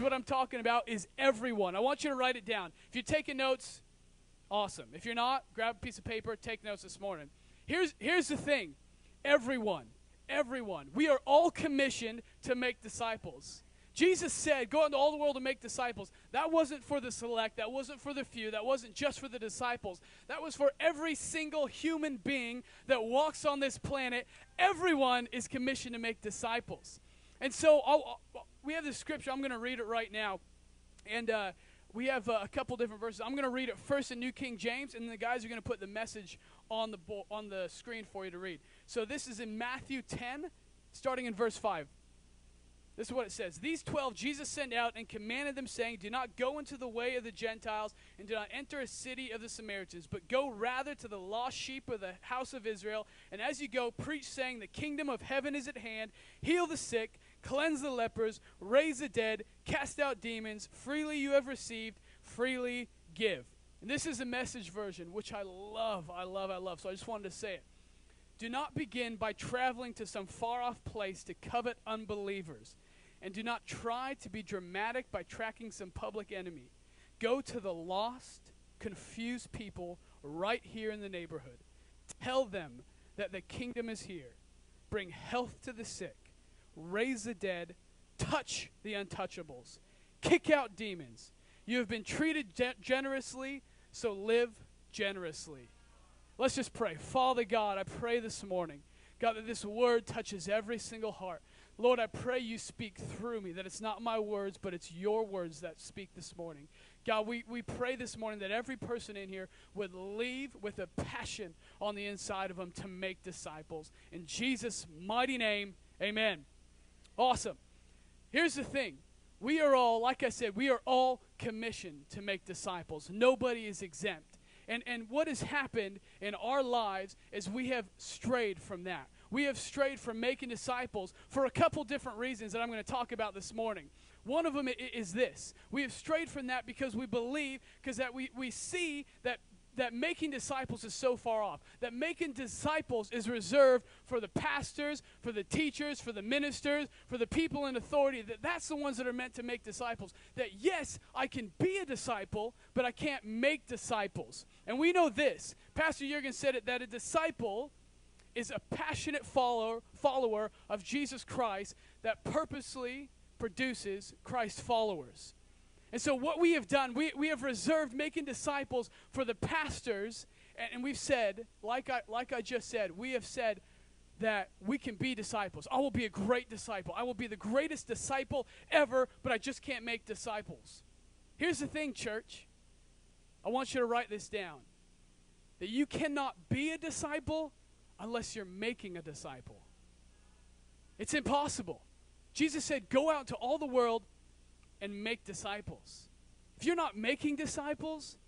what I'm talking about is everyone. I want you to write it down. If you're taking notes, awesome. If you're not, grab a piece of paper, take notes this morning. Here's, here's the thing everyone, everyone, we are all commissioned to make disciples. Jesus said, Go into all the world and make disciples. That wasn't for the select, that wasn't for the few, that wasn't just for the disciples. That was for every single human being that walks on this planet. Everyone is commissioned to make disciples. And so I'll, we have this scripture. I'm going to read it right now. And uh, we have uh, a couple different verses. I'm going to read it first in New King James, and then the guys are going to put the message on the, bo- on the screen for you to read. So this is in Matthew 10, starting in verse 5. This is what it says. These twelve Jesus sent out and commanded them, saying, Do not go into the way of the Gentiles, and do not enter a city of the Samaritans, but go rather to the lost sheep of the house of Israel. And as you go, preach, saying, The kingdom of heaven is at hand. Heal the sick, cleanse the lepers, raise the dead, cast out demons. Freely you have received, freely give. And this is a message version, which I love, I love, I love. So I just wanted to say it. Do not begin by traveling to some far off place to covet unbelievers and do not try to be dramatic by tracking some public enemy. Go to the lost, confused people right here in the neighborhood. Tell them that the kingdom is here. Bring health to the sick, raise the dead, touch the untouchables, kick out demons. You have been treated ge- generously, so live generously. Let's just pray. Father God, I pray this morning, God, that this word touches every single heart. Lord, I pray you speak through me, that it's not my words, but it's your words that speak this morning. God, we, we pray this morning that every person in here would leave with a passion on the inside of them to make disciples. In Jesus' mighty name, amen. Awesome. Here's the thing we are all, like I said, we are all commissioned to make disciples. Nobody is exempt. And, and what has happened in our lives is we have strayed from that we have strayed from making disciples for a couple different reasons that I'm going to talk about this morning. One of them is this. We have strayed from that because we believe, because that we, we see that that making disciples is so far off. That making disciples is reserved for the pastors, for the teachers, for the ministers, for the people in authority. That that's the ones that are meant to make disciples. That yes, I can be a disciple, but I can't make disciples. And we know this. Pastor Jurgen said it that a disciple is a passionate follower, follower of Jesus Christ that purposely produces Christ followers. And so, what we have done, we, we have reserved making disciples for the pastors, and, and we've said, like I, like I just said, we have said that we can be disciples. I will be a great disciple. I will be the greatest disciple ever, but I just can't make disciples. Here's the thing, church. I want you to write this down that you cannot be a disciple unless you're making a disciple. It's impossible. Jesus said, Go out to all the world and make disciples. If you're not making disciples,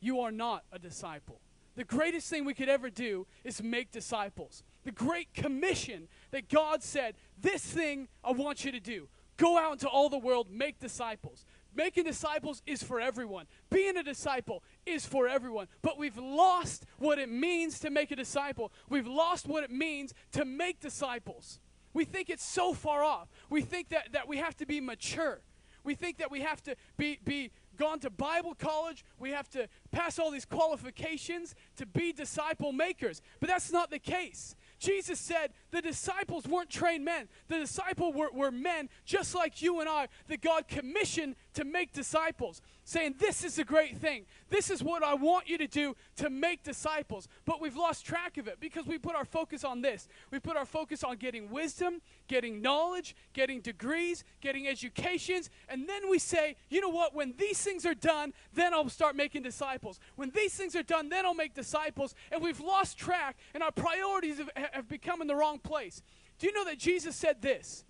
you are not a disciple. The greatest thing we could ever do is make disciples. The great commission that God said, This thing I want you to do. Go out into all the world, make disciples. Making disciples is for everyone. Being a disciple is for everyone. But we've lost what it means to make a disciple. We've lost what it means to make disciples. We think it's so far off. We think that, that we have to be mature. We think that we have to be, be gone to Bible college. We have to pass all these qualifications to be disciple makers. But that's not the case. Jesus said the disciples weren't trained men. The disciples were, were men just like you and I that God commissioned to make disciples, saying, This is a great thing. This is what I want you to do to make disciples. But we've lost track of it because we put our focus on this. We put our focus on getting wisdom, getting knowledge, getting degrees, getting educations, and then we say, You know what? When these things are done, then I'll start making disciples. When these things are done, then I'll make disciples. And we've lost track, and our priorities have, have become in the wrong place. Do you know that Jesus said this?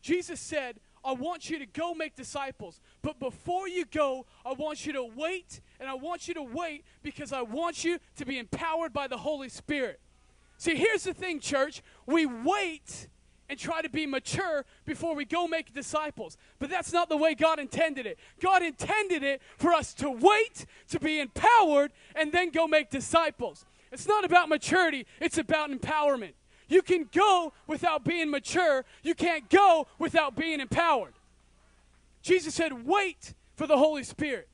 Jesus said, I want you to go make disciples. But before you go, I want you to wait, and I want you to wait because I want you to be empowered by the Holy Spirit. See, here's the thing, church. We wait and try to be mature before we go make disciples. But that's not the way God intended it. God intended it for us to wait, to be empowered, and then go make disciples. It's not about maturity, it's about empowerment. You can go without being mature. You can't go without being empowered. Jesus said, Wait for the Holy Spirit.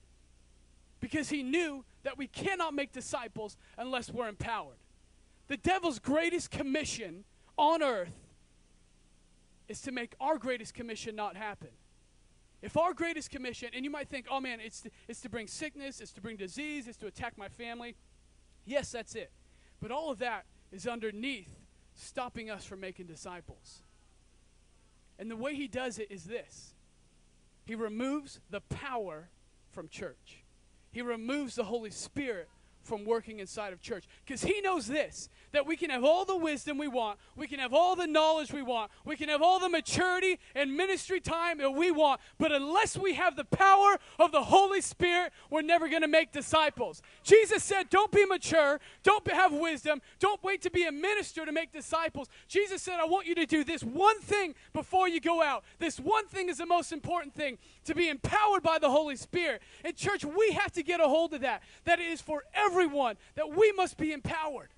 Because he knew that we cannot make disciples unless we're empowered. The devil's greatest commission on earth is to make our greatest commission not happen. If our greatest commission, and you might think, oh man, it's to, it's to bring sickness, it's to bring disease, it's to attack my family. Yes, that's it. But all of that is underneath stopping us from making disciples. And the way he does it is this he removes the power from church, he removes the Holy Spirit from working inside of church. Because he knows this that we can have all the wisdom we want, we can have all the knowledge we want, we can have all the maturity and ministry time that we want, but unless we have the power of the Holy Spirit, we're never going to make disciples. Jesus said, Don't be mature, don't have wisdom, don't wait to be a minister to make disciples. Jesus said, I want you to do this one thing before you go out. This one thing is the most important thing to be empowered by the Holy Spirit. In church, we have to get a hold of that, that it is for everyone, that we must be empowered.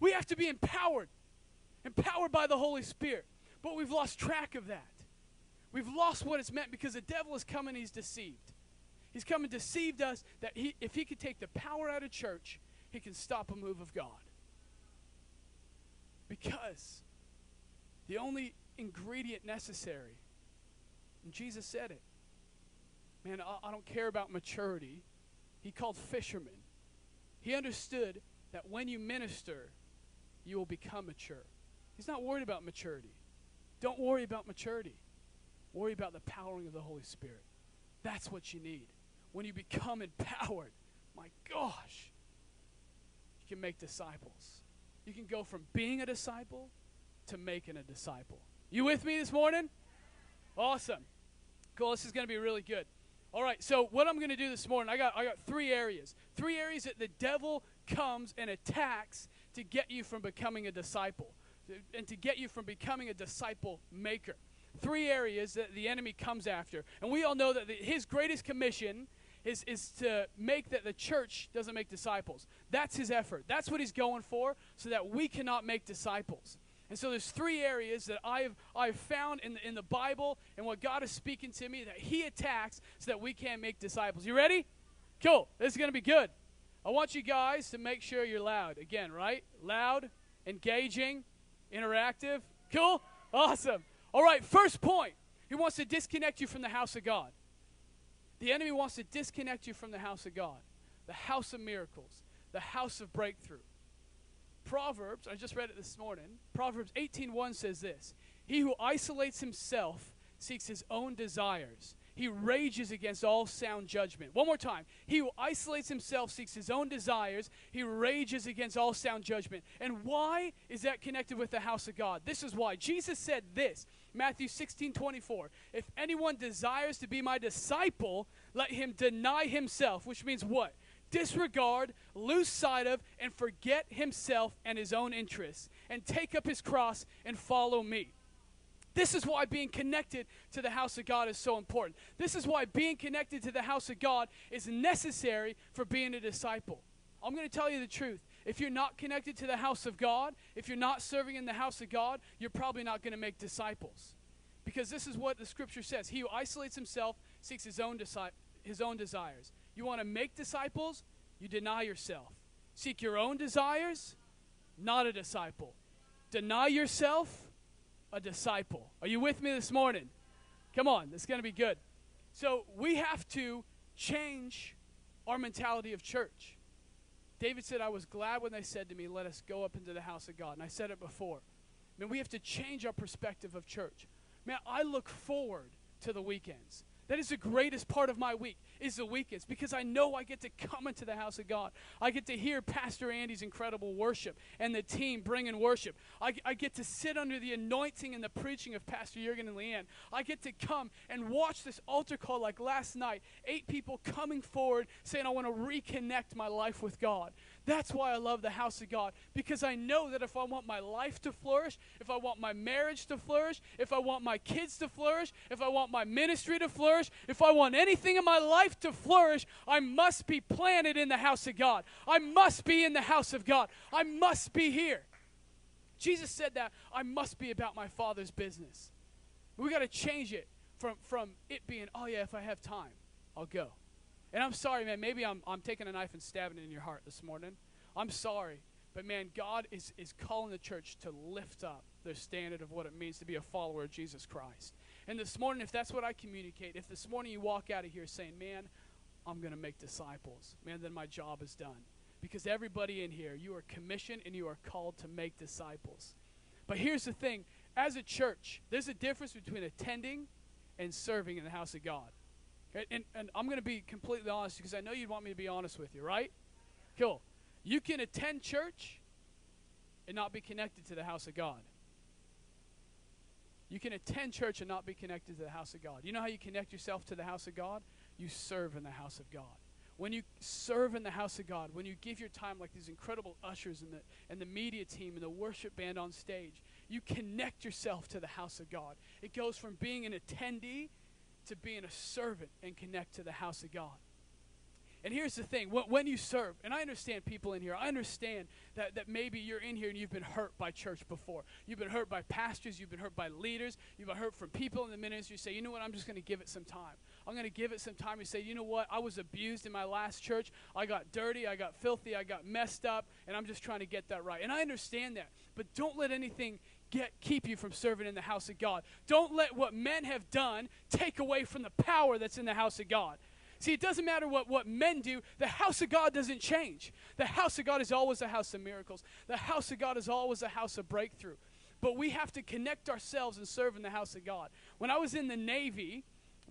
We have to be empowered, empowered by the Holy Spirit. But we've lost track of that. We've lost what it's meant because the devil has come and he's deceived. He's come and deceived us that he, if he could take the power out of church, he can stop a move of God. Because the only ingredient necessary, and Jesus said it, man, I, I don't care about maturity. He called fishermen. He understood that when you minister, you will become mature. He's not worried about maturity. Don't worry about maturity. Worry about the powering of the Holy Spirit. That's what you need. When you become empowered, my gosh, you can make disciples. You can go from being a disciple to making a disciple. You with me this morning? Awesome. Cool. This is going to be really good. All right. So what I'm going to do this morning, I got I got three areas. Three areas that the devil comes and attacks to get you from becoming a disciple and to get you from becoming a disciple maker. Three areas that the enemy comes after. And we all know that the, his greatest commission is, is to make that the church doesn't make disciples. That's his effort. That's what he's going for, so that we cannot make disciples. And so there's three areas that I've, I've found in the, in the Bible and what God is speaking to me that he attacks so that we can't make disciples. You ready? Cool. This is going to be good. I want you guys to make sure you're loud. Again, right? Loud, engaging, interactive. Cool? Awesome. All right, first point. He wants to disconnect you from the house of God. The enemy wants to disconnect you from the house of God, the house of miracles, the house of breakthrough. Proverbs, I just read it this morning. Proverbs 18:1 says this: He who isolates himself seeks his own desires he rages against all sound judgment. One more time. He who isolates himself seeks his own desires. He rages against all sound judgment. And why is that connected with the house of God? This is why. Jesus said this Matthew 16 24. If anyone desires to be my disciple, let him deny himself, which means what? Disregard, lose sight of, and forget himself and his own interests, and take up his cross and follow me. This is why being connected to the house of God is so important. This is why being connected to the house of God is necessary for being a disciple. I'm going to tell you the truth. If you're not connected to the house of God, if you're not serving in the house of God, you're probably not going to make disciples. Because this is what the scripture says He who isolates himself seeks his own, desi- his own desires. You want to make disciples? You deny yourself. Seek your own desires? Not a disciple. Deny yourself? a disciple. Are you with me this morning? Come on, it's going to be good. So we have to change our mentality of church. David said, I was glad when they said to me, Let us go up into the house of God. And I said it before. I mean, we have to change our perspective of church. Man, I look forward to the weekends. That is the greatest part of my week is the weekends because I know I get to come into the house of God. I get to hear Pastor Andy's incredible worship and the team bringing worship. I, I get to sit under the anointing and the preaching of Pastor Jurgen and Leanne. I get to come and watch this altar call like last night. Eight people coming forward saying, I want to reconnect my life with God. That's why I love the house of God because I know that if I want my life to flourish, if I want my marriage to flourish, if I want my kids to flourish, if I want my ministry to flourish, if I want anything in my life to flourish, I must be planted in the house of God. I must be in the house of God. I must be here. Jesus said that I must be about my Father's business. We got to change it. from, from it being, oh, yeah, if I have time, I'll go. And I'm sorry, man. Maybe I'm, I'm taking a knife and stabbing it in your heart this morning. I'm sorry. But, man, God is, is calling the church to lift up their standard of what it means to be a follower of Jesus Christ. And this morning, if that's what I communicate, if this morning you walk out of here saying, man, I'm going to make disciples, man, then my job is done. Because everybody in here, you are commissioned and you are called to make disciples. But here's the thing as a church, there's a difference between attending and serving in the house of God. And, and, I'm going to be completely honest because I know you'd want me to be honest with you, right? Cool. You can attend church and not be connected to the house of God. You can attend church and not be connected to the house of God. You know how you connect yourself to the house of God? You serve in the house of God. When you serve in the house of God, when you give your time like these incredible ushers and the, and the media team and the worship band on stage, you connect yourself to the house of God. It goes from being an attendee to being a servant and connect to the house of God. And here's the thing when you serve, and I understand people in here, I understand that, that maybe you're in here and you've been hurt by church before. You've been hurt by pastors, you've been hurt by leaders, you've been hurt from people in the ministry. You say, you know what, I'm just going to give it some time. I'm going to give it some time. You say, you know what, I was abused in my last church. I got dirty, I got filthy, I got messed up, and I'm just trying to get that right. And I understand that. But don't let anything get keep you from serving in the house of God. Don't let what men have done take away from the power that's in the house of God. See, it doesn't matter what, what men do, the house of God doesn't change. The house of God is always a house of miracles, the house of God is always a house of breakthrough. But we have to connect ourselves and serve in the house of God. When I was in the Navy,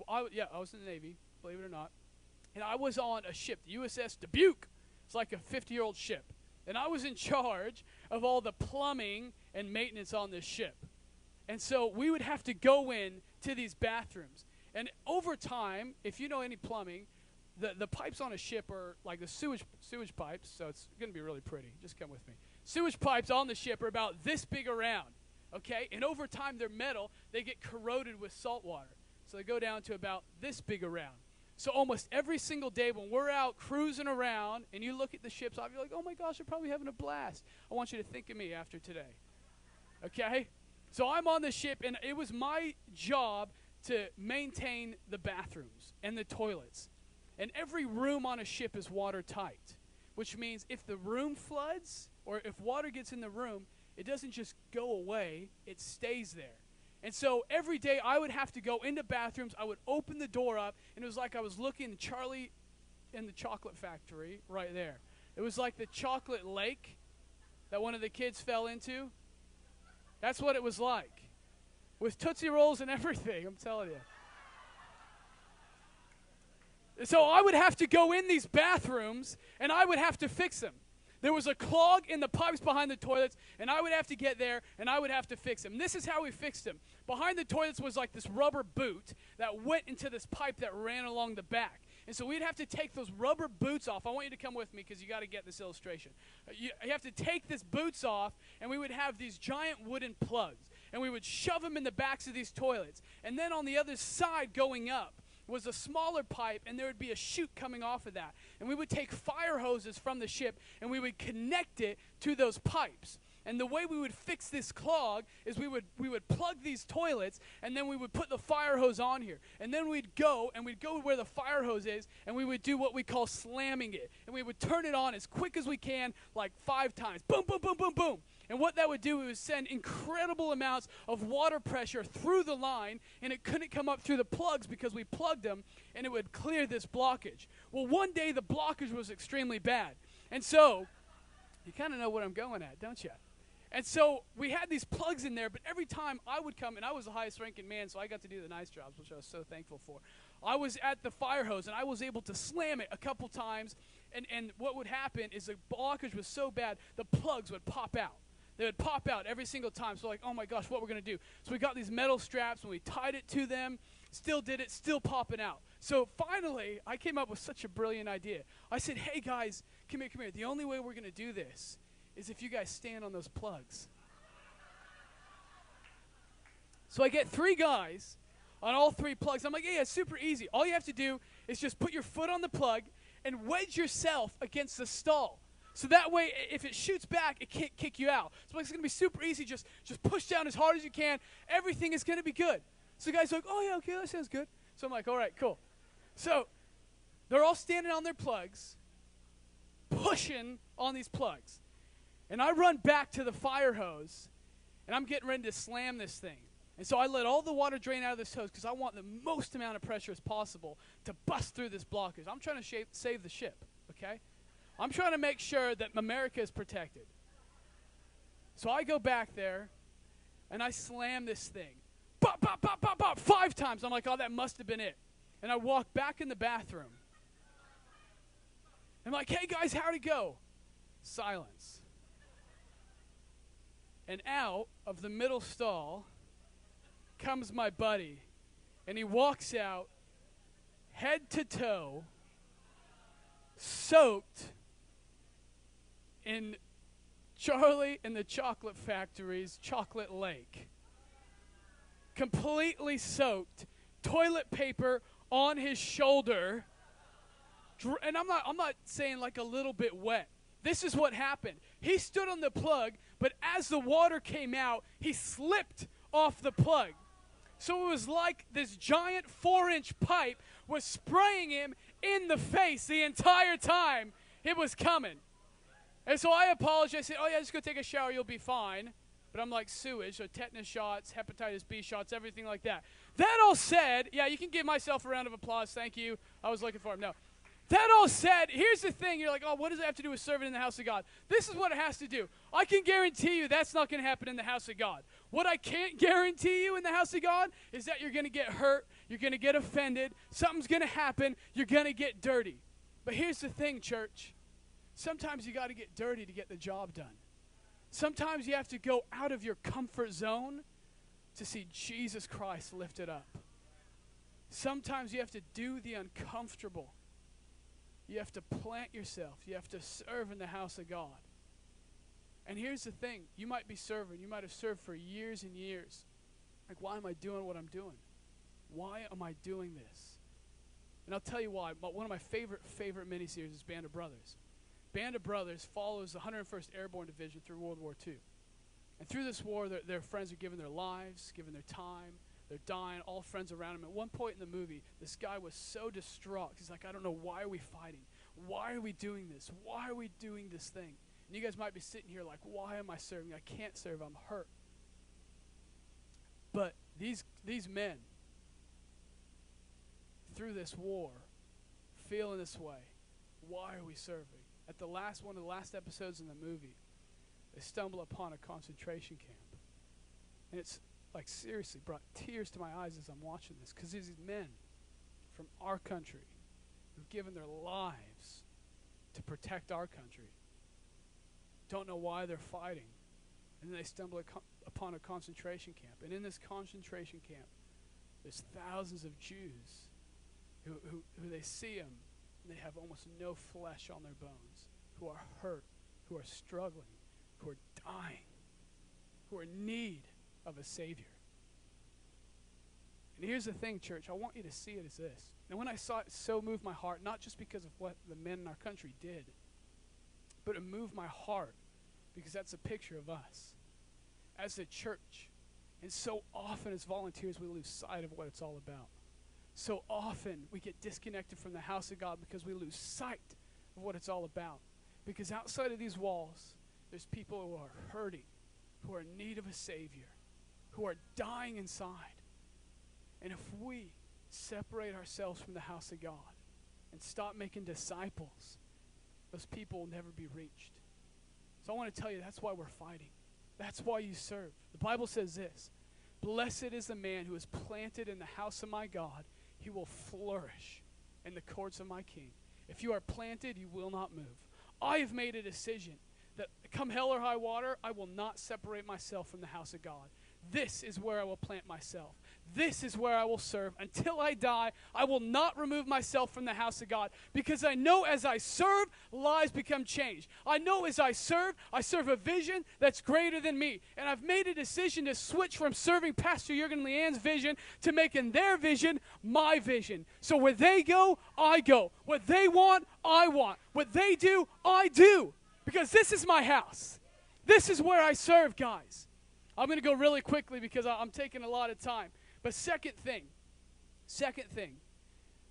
I, yeah, I was in the Navy, believe it or not, and I was on a ship, the USS Dubuque. It's like a 50 year old ship. And I was in charge of all the plumbing and maintenance on this ship. And so we would have to go in to these bathrooms. And over time, if you know any plumbing, the, the pipes on a ship are like the sewage sewage pipes, so it's going to be really pretty. Just come with me. Sewage pipes on the ship are about this big around, okay? And over time, they're metal. They get corroded with salt water, so they go down to about this big around. So almost every single day when we're out cruising around and you look at the ships, I'll be like, oh my gosh, they're probably having a blast. I want you to think of me after today. Okay? So I'm on the ship, and it was my job to maintain the bathrooms and the toilets. And every room on a ship is watertight, which means if the room floods or if water gets in the room, it doesn't just go away, it stays there. And so every day I would have to go into bathrooms, I would open the door up, and it was like I was looking at Charlie in the chocolate factory right there. It was like the chocolate lake that one of the kids fell into. That's what it was like with Tootsie Rolls and everything, I'm telling you. So I would have to go in these bathrooms and I would have to fix them. There was a clog in the pipes behind the toilets, and I would have to get there and I would have to fix them. This is how we fixed them. Behind the toilets was like this rubber boot that went into this pipe that ran along the back. And so we'd have to take those rubber boots off. I want you to come with me because you got to get this illustration. You, you have to take these boots off, and we would have these giant wooden plugs and we would shove them in the backs of these toilets. And then on the other side, going up, was a smaller pipe, and there would be a chute coming off of that. And we would take fire hoses from the ship and we would connect it to those pipes. And the way we would fix this clog is we would we would plug these toilets and then we would put the fire hose on here. And then we'd go and we'd go where the fire hose is and we would do what we call slamming it. And we would turn it on as quick as we can like 5 times. Boom boom boom boom boom. And what that would do is send incredible amounts of water pressure through the line, and it couldn't come up through the plugs because we plugged them, and it would clear this blockage. Well, one day the blockage was extremely bad. And so, you kind of know what I'm going at, don't you? And so we had these plugs in there, but every time I would come, and I was the highest ranking man, so I got to do the nice jobs, which I was so thankful for. I was at the fire hose, and I was able to slam it a couple times, and, and what would happen is the blockage was so bad, the plugs would pop out. They would pop out every single time. So, like, oh my gosh, what we're going to do? So, we got these metal straps and we tied it to them, still did it, still popping out. So, finally, I came up with such a brilliant idea. I said, hey guys, come here, come here. The only way we're going to do this is if you guys stand on those plugs. So, I get three guys on all three plugs. I'm like, yeah, it's super easy. All you have to do is just put your foot on the plug and wedge yourself against the stall. So that way, if it shoots back, it can't kick you out. So it's going to be super easy. Just, just push down as hard as you can. Everything is going to be good. So the guy's like, oh, yeah, okay, that sounds good. So I'm like, all right, cool. So they're all standing on their plugs, pushing on these plugs. And I run back to the fire hose, and I'm getting ready to slam this thing. And so I let all the water drain out of this hose because I want the most amount of pressure as possible to bust through this blockage. I'm trying to shape, save the ship, okay? I'm trying to make sure that America is protected. So I go back there, and I slam this thing. Bop, bop, bop, bop, bop, five times. I'm like, oh, that must have been it. And I walk back in the bathroom. I'm like, hey, guys, how'd it go? Silence. And out of the middle stall comes my buddy, and he walks out head to toe, soaked in Charlie and the Chocolate Factory's chocolate lake. Completely soaked, toilet paper on his shoulder. And I'm not I'm not saying like a little bit wet. This is what happened. He stood on the plug, but as the water came out, he slipped off the plug. So it was like this giant four inch pipe was spraying him in the face the entire time it was coming. And so I apologized. I said, Oh, yeah, just go take a shower. You'll be fine. But I'm like sewage, so tetanus shots, hepatitis B shots, everything like that. That all said, yeah, you can give myself a round of applause. Thank you. I was looking for him. No. That all said, here's the thing. You're like, oh, what does it have to do with serving in the house of God? This is what it has to do. I can guarantee you that's not going to happen in the house of God. What I can't guarantee you in the house of God is that you're going to get hurt, you're going to get offended, something's going to happen, you're going to get dirty. But here's the thing, church. Sometimes you got to get dirty to get the job done. Sometimes you have to go out of your comfort zone to see Jesus Christ lifted up. Sometimes you have to do the uncomfortable. You have to plant yourself. You have to serve in the house of God. And here's the thing you might be serving, you might have served for years and years. Like, why am I doing what I'm doing? Why am I doing this? And I'll tell you why. One of my favorite, favorite miniseries is Band of Brothers. Band of Brothers follows the 101st Airborne Division through World War II. And through this war, their, their friends are giving their lives, giving their time, they're dying, all friends around him. At one point in the movie, this guy was so distraught. He's like, I don't know, why are we fighting? Why are we doing this? Why are we doing this thing? And you guys might be sitting here like, why am I serving? I can't serve. I'm hurt. But these, these men, through this war, feeling this way, why are we serving? at the last one of the last episodes in the movie, they stumble upon a concentration camp. And it's like seriously brought tears to my eyes as I'm watching this because these men from our country who've given their lives to protect our country don't know why they're fighting. And then they stumble upon a concentration camp. And in this concentration camp, there's thousands of Jews who, who, who they see them and they have almost no flesh on their bones, who are hurt, who are struggling, who are dying, who are in need of a Savior. And here's the thing, church. I want you to see it as this. And when I saw it, so moved my heart, not just because of what the men in our country did, but it moved my heart because that's a picture of us as a church. And so often as volunteers, we lose sight of what it's all about. So often we get disconnected from the house of God because we lose sight of what it's all about. Because outside of these walls, there's people who are hurting, who are in need of a Savior, who are dying inside. And if we separate ourselves from the house of God and stop making disciples, those people will never be reached. So I want to tell you that's why we're fighting. That's why you serve. The Bible says this Blessed is the man who is planted in the house of my God he will flourish in the courts of my king. If you are planted, you will not move. I have made a decision that come hell or high water, I will not separate myself from the house of God. This is where I will plant myself. This is where I will serve. Until I die, I will not remove myself from the house of God because I know as I serve, lives become changed. I know as I serve, I serve a vision that's greater than me. And I've made a decision to switch from serving Pastor Jurgen Leanne's vision to making their vision my vision. So where they go, I go. What they want, I want. What they do, I do. Because this is my house. This is where I serve, guys. I'm going to go really quickly because I'm taking a lot of time. But second thing, second thing,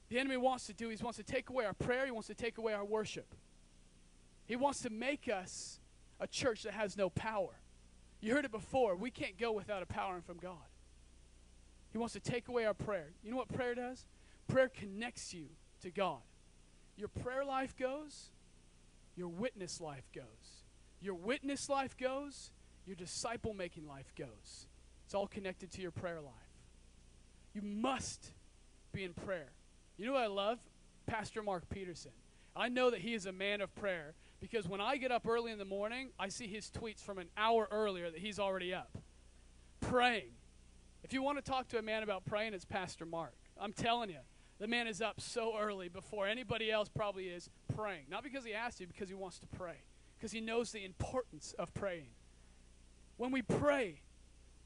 the enemy wants to do, he wants to take away our prayer, he wants to take away our worship. He wants to make us a church that has no power. You heard it before. We can't go without a power from God. He wants to take away our prayer. You know what prayer does? Prayer connects you to God. Your prayer life goes, your witness life goes. Your witness life goes, your disciple making life goes. It's all connected to your prayer life. You must be in prayer. You know what I love? Pastor Mark Peterson. I know that he is a man of prayer because when I get up early in the morning, I see his tweets from an hour earlier that he's already up praying. If you want to talk to a man about praying, it's Pastor Mark. I'm telling you, the man is up so early before anybody else probably is praying. Not because he has to, because he wants to pray, because he knows the importance of praying. When we pray,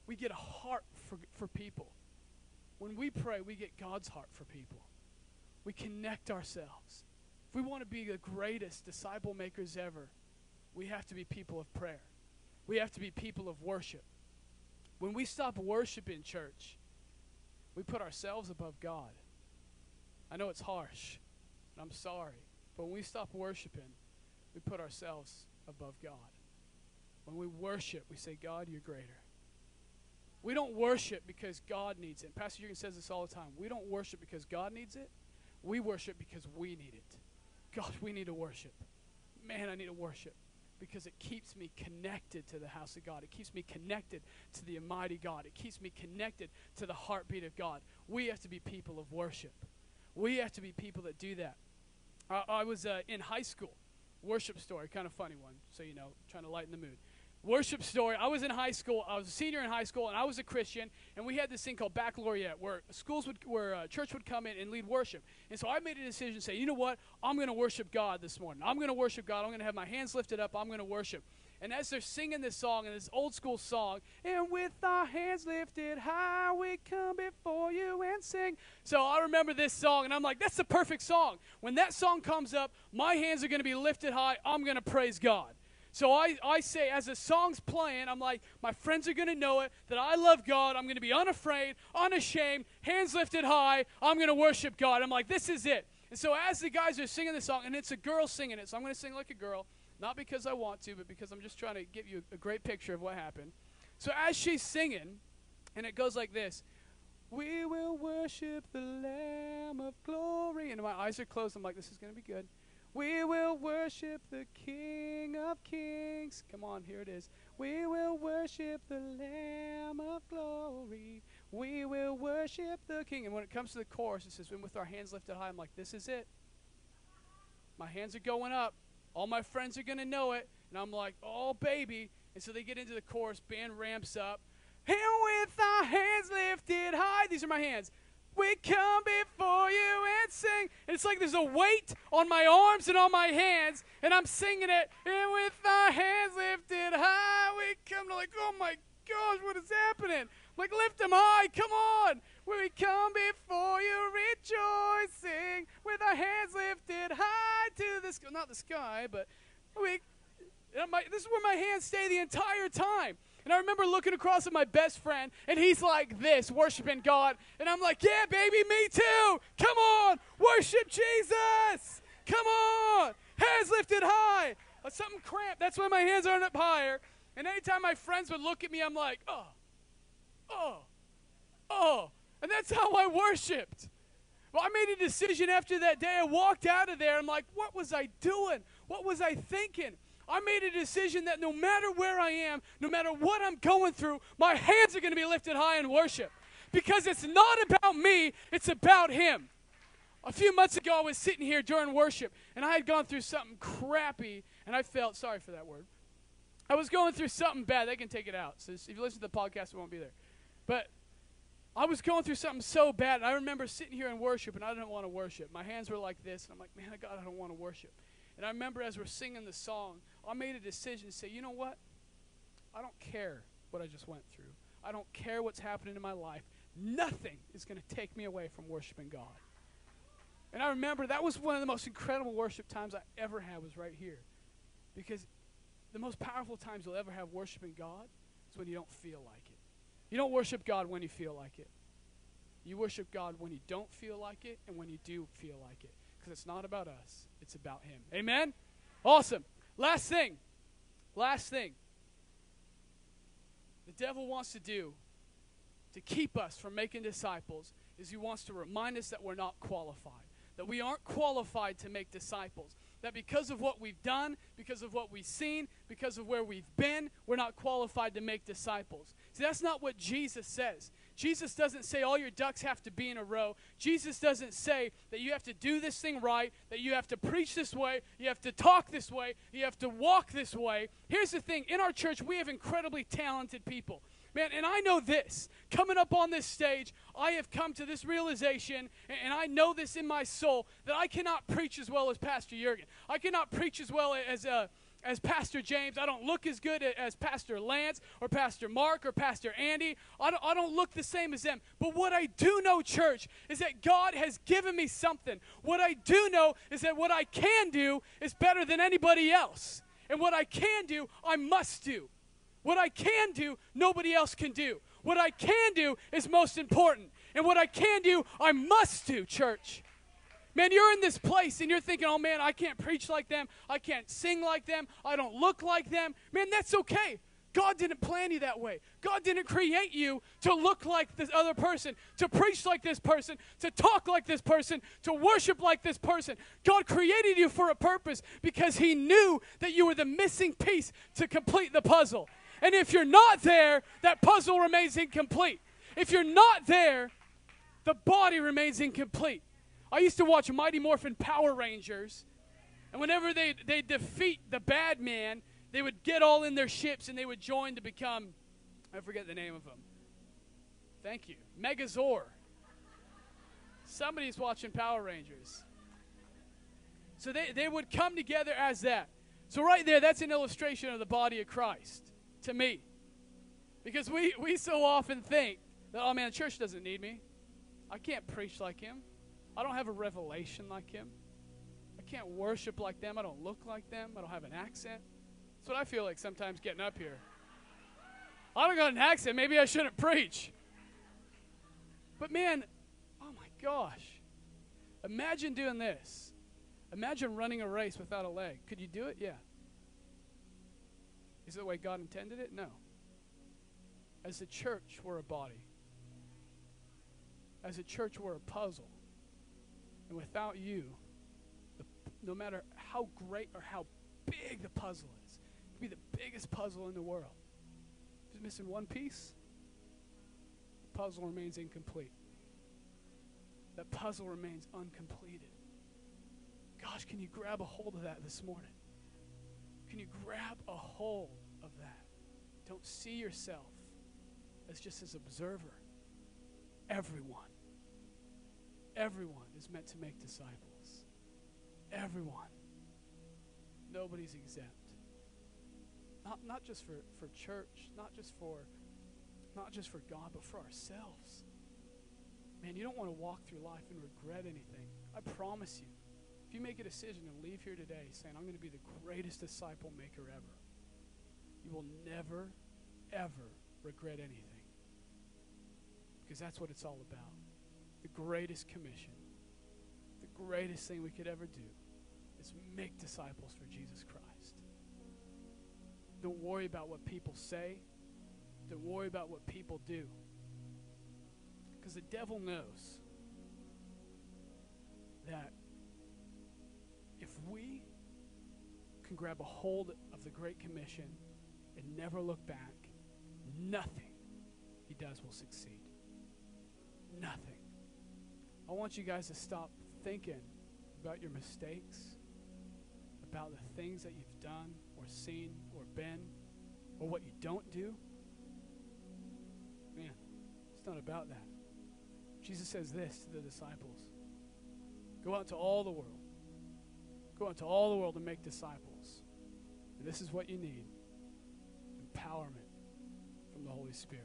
we get a heart for, for people. When we pray, we get God's heart for people. We connect ourselves. If we want to be the greatest disciple makers ever, we have to be people of prayer. We have to be people of worship. When we stop worshiping church, we put ourselves above God. I know it's harsh, and I'm sorry, but when we stop worshiping, we put ourselves above God. Worship, we say, God, you're greater. We don't worship because God needs it. Pastor Jurgen says this all the time. We don't worship because God needs it. We worship because we need it. God, we need to worship. Man, I need to worship because it keeps me connected to the house of God. It keeps me connected to the Almighty God. It keeps me connected to the heartbeat of God. We have to be people of worship. We have to be people that do that. I, I was uh, in high school. Worship story, kind of funny one, so you know, trying to lighten the mood worship story. I was in high school. I was a senior in high school, and I was a Christian. And we had this thing called baccalaureate, where schools would, where uh, church would come in and lead worship. And so I made a decision say, you know what? I'm going to worship God this morning. I'm going to worship God. I'm going to have my hands lifted up. I'm going to worship. And as they're singing this song, and this old school song, and with our hands lifted high, we come before you and sing. So I remember this song, and I'm like, that's the perfect song. When that song comes up, my hands are going to be lifted high. I'm going to praise God. So I, I say, as the song's playing, I'm like, my friends are going to know it, that I love God. I'm going to be unafraid, unashamed, hands lifted high. I'm going to worship God. I'm like, this is it. And so as the guys are singing the song, and it's a girl singing it, so I'm going to sing like a girl, not because I want to, but because I'm just trying to give you a great picture of what happened. So as she's singing, and it goes like this We will worship the Lamb of glory. And my eyes are closed. I'm like, this is going to be good. We will worship the King of Kings. Come on, here it is. We will worship the Lamb of glory. We will worship the King. And when it comes to the chorus, it says, and with our hands lifted high, I'm like, this is it. My hands are going up. All my friends are going to know it. And I'm like, oh, baby. And so they get into the chorus, band ramps up. And with our hands lifted high, these are my hands. We come before you and sing. And it's like there's a weight on my arms and on my hands, and I'm singing it. And with our hands lifted high, we come to like, oh my gosh, what is happening? Like, lift them high, come on. We come before you rejoicing with our hands lifted high to the sky. Not the sky, but we. My, this is where my hands stay the entire time. And I remember looking across at my best friend, and he's like this, worshiping God. And I'm like, yeah, baby, me too. Come on, worship Jesus. Come on, hands lifted high. Uh, something cramped. That's why my hands aren't up higher. And anytime my friends would look at me, I'm like, oh, oh, oh. And that's how I worshiped. Well, I made a decision after that day. I walked out of there. I'm like, what was I doing? What was I thinking? I made a decision that no matter where I am, no matter what I'm going through, my hands are going to be lifted high in worship. Because it's not about me, it's about Him. A few months ago, I was sitting here during worship, and I had gone through something crappy, and I felt sorry for that word. I was going through something bad. They can take it out. So if you listen to the podcast, it won't be there. But I was going through something so bad, and I remember sitting here in worship, and I didn't want to worship. My hands were like this, and I'm like, man, God, I don't want to worship. And I remember as we're singing the song, I made a decision to say, you know what? I don't care what I just went through. I don't care what's happening in my life. Nothing is going to take me away from worshiping God. And I remember that was one of the most incredible worship times I ever had was right here. Because the most powerful times you'll ever have worshiping God is when you don't feel like it. You don't worship God when you feel like it. You worship God when you don't feel like it and when you do feel like it. Because it's not about us, it's about Him. Amen? Awesome. Last thing. Last thing. The devil wants to do to keep us from making disciples is he wants to remind us that we're not qualified, that we aren't qualified to make disciples that because of what we've done, because of what we've seen, because of where we've been, we're not qualified to make disciples. See, that's not what Jesus says. Jesus doesn't say all your ducks have to be in a row. Jesus doesn't say that you have to do this thing right, that you have to preach this way, you have to talk this way, you have to walk this way. Here's the thing in our church, we have incredibly talented people. Man, and I know this. Coming up on this stage, I have come to this realization, and I know this in my soul, that I cannot preach as well as Pastor Jurgen. I cannot preach as well as, uh, as Pastor James. I don't look as good as Pastor Lance or Pastor Mark or Pastor Andy. I don't, I don't look the same as them. But what I do know, church, is that God has given me something. What I do know is that what I can do is better than anybody else. And what I can do, I must do. What I can do, nobody else can do. What I can do is most important. And what I can do, I must do, church. Man, you're in this place and you're thinking, oh man, I can't preach like them. I can't sing like them. I don't look like them. Man, that's okay. God didn't plan you that way. God didn't create you to look like this other person, to preach like this person, to talk like this person, to worship like this person. God created you for a purpose because He knew that you were the missing piece to complete the puzzle. And if you're not there, that puzzle remains incomplete. If you're not there, the body remains incomplete. I used to watch Mighty Morphin Power Rangers, and whenever they they defeat the bad man, they would get all in their ships and they would join to become I forget the name of them. Thank you. Megazord. Somebody's watching Power Rangers. So they, they would come together as that. So right there, that's an illustration of the body of Christ to me. Because we, we so often think that, oh man, the church doesn't need me. I can't preach like him. I don't have a revelation like him. I can't worship like them. I don't look like them. I don't have an accent. That's what I feel like sometimes getting up here. I don't got an accent. Maybe I shouldn't preach. But man, oh my gosh. Imagine doing this. Imagine running a race without a leg. Could you do it? Yeah. Is it the way God intended it? No. As a church, we're a body. As a church, we're a puzzle. And without you, the, no matter how great or how big the puzzle is, it could be the biggest puzzle in the world. It's missing one piece, the puzzle remains incomplete. That puzzle remains uncompleted. Gosh, can you grab a hold of that this morning? Can you grab a hold of that? Don't see yourself as just as observer. Everyone, everyone is meant to make disciples. Everyone. Nobody's exempt. Not, not just for, for church, not just for not just for God, but for ourselves. Man, you don't want to walk through life and regret anything. I promise you. If you make a decision and leave here today saying, I'm going to be the greatest disciple maker ever, you will never, ever regret anything. Because that's what it's all about. The greatest commission, the greatest thing we could ever do is make disciples for Jesus Christ. Don't worry about what people say, don't worry about what people do. Because the devil knows that if we can grab a hold of the Great Commission and never look back, nothing he does will succeed. Nothing. I want you guys to stop thinking about your mistakes, about the things that you've done or seen or been, or what you don't do. Man, it's not about that. Jesus says this to the disciples Go out to all the world Go out to all the world and make disciples. And this is what you need empowerment from the Holy Spirit.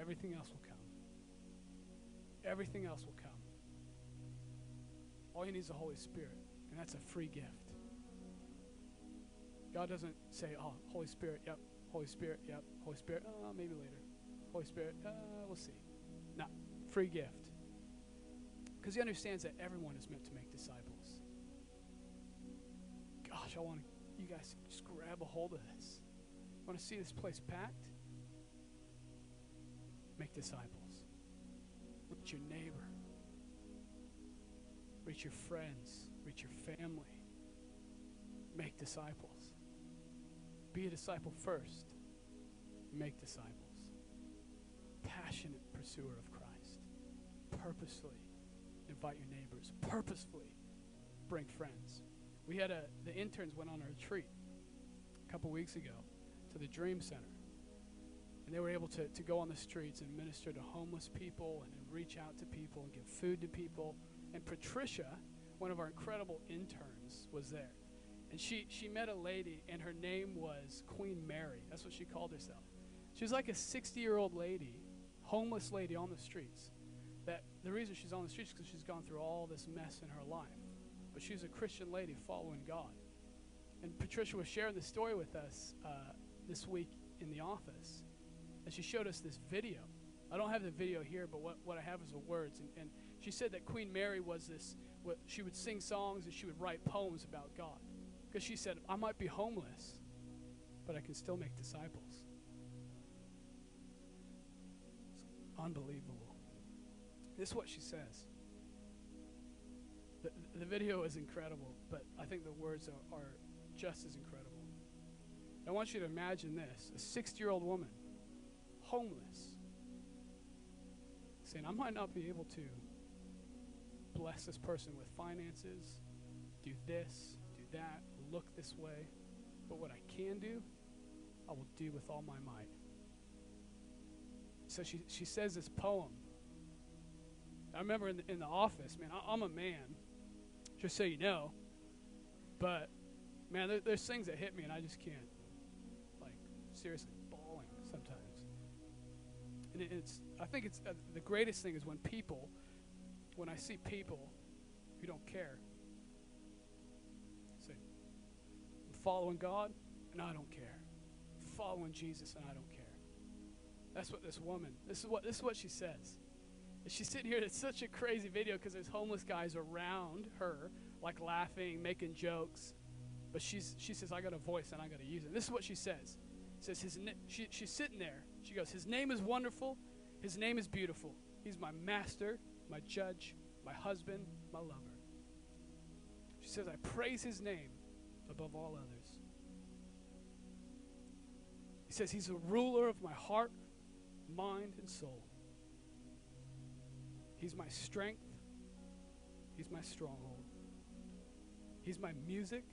Everything else will come. Everything else will come. All you need is the Holy Spirit, and that's a free gift. God doesn't say, oh, Holy Spirit, yep, Holy Spirit, yep, Holy Spirit, oh, maybe later. Holy Spirit, uh, we'll see. No, Free gift. Because he understands that everyone is meant to make disciples. Gosh, I want you guys to just grab a hold of this. Want to see this place packed? Make disciples. Look at your neighbor. Reach your friends. Reach your family. Make disciples. Be a disciple first. Make disciples. Passionate pursuer of Christ. Purposefully invite your neighbors. Purposefully bring friends. We had a the interns went on a retreat a couple weeks ago to the Dream Center. And they were able to, to go on the streets and minister to homeless people and, and reach out to people and give food to people. And Patricia, one of our incredible interns, was there. And she, she met a lady, and her name was Queen Mary. That's what she called herself. She was like a 60 year old lady, homeless lady on the streets. That the reason she's on the streets is because she's gone through all this mess in her life. But she's a Christian lady following God. And Patricia was sharing the story with us uh, this week in the office. And she showed us this video. I don't have the video here, but what, what I have is the words. And, and she said that Queen Mary was this, she would sing songs and she would write poems about God. Because she said, I might be homeless, but I can still make disciples. It's unbelievable. This is what she says. The, the video is incredible, but I think the words are, are just as incredible. I want you to imagine this a 60 year old woman, homeless, saying, I might not be able to bless this person with finances, do this, do that, look this way, but what I can do, I will do with all my might. So she, she says this poem. I remember in the, in the office, man, I, I'm a man, just so you know, but man, there, there's things that hit me and I just can't Like, seriously bawling sometimes. And it's, I think it's uh, the greatest thing is when people, when I see people who don't care, say, I'm following God and I don't care. I'm following Jesus and I don't care. That's what this woman, this is what, this is what she says. she's sitting here, it's such a crazy video because there's homeless guys around her, like laughing, making jokes. But she's, she says, I got a voice and I got to use it. This is what she says says his she, she's sitting there. She goes, His name is wonderful. His name is beautiful. He's my master, my judge, my husband, my lover. She says, I praise his name above all others. He says, He's a ruler of my heart, mind, and soul. He's my strength. He's my stronghold. He's my music.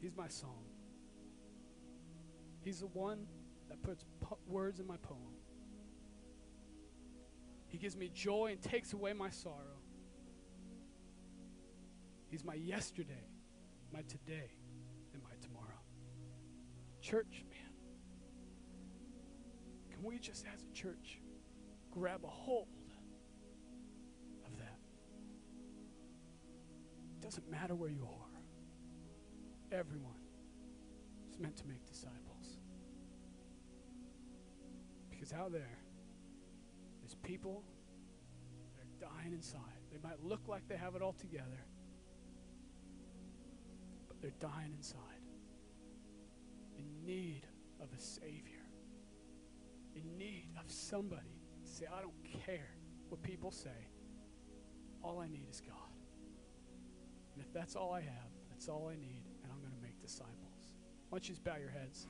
He's my song. He's the one that puts words in my poem. He gives me joy and takes away my sorrow. He's my yesterday, my today, and my tomorrow. Church, man, can we just as a church grab a hold of that? It doesn't matter where you are, everyone is meant to make disciples. Because out there, people that are dying inside. They might look like they have it all together, but they're dying inside in need of a Savior, in need of somebody say, I don't care what people say. All I need is God. And if that's all I have, that's all I need, and I'm going to make disciples. Why don't you just bow your heads?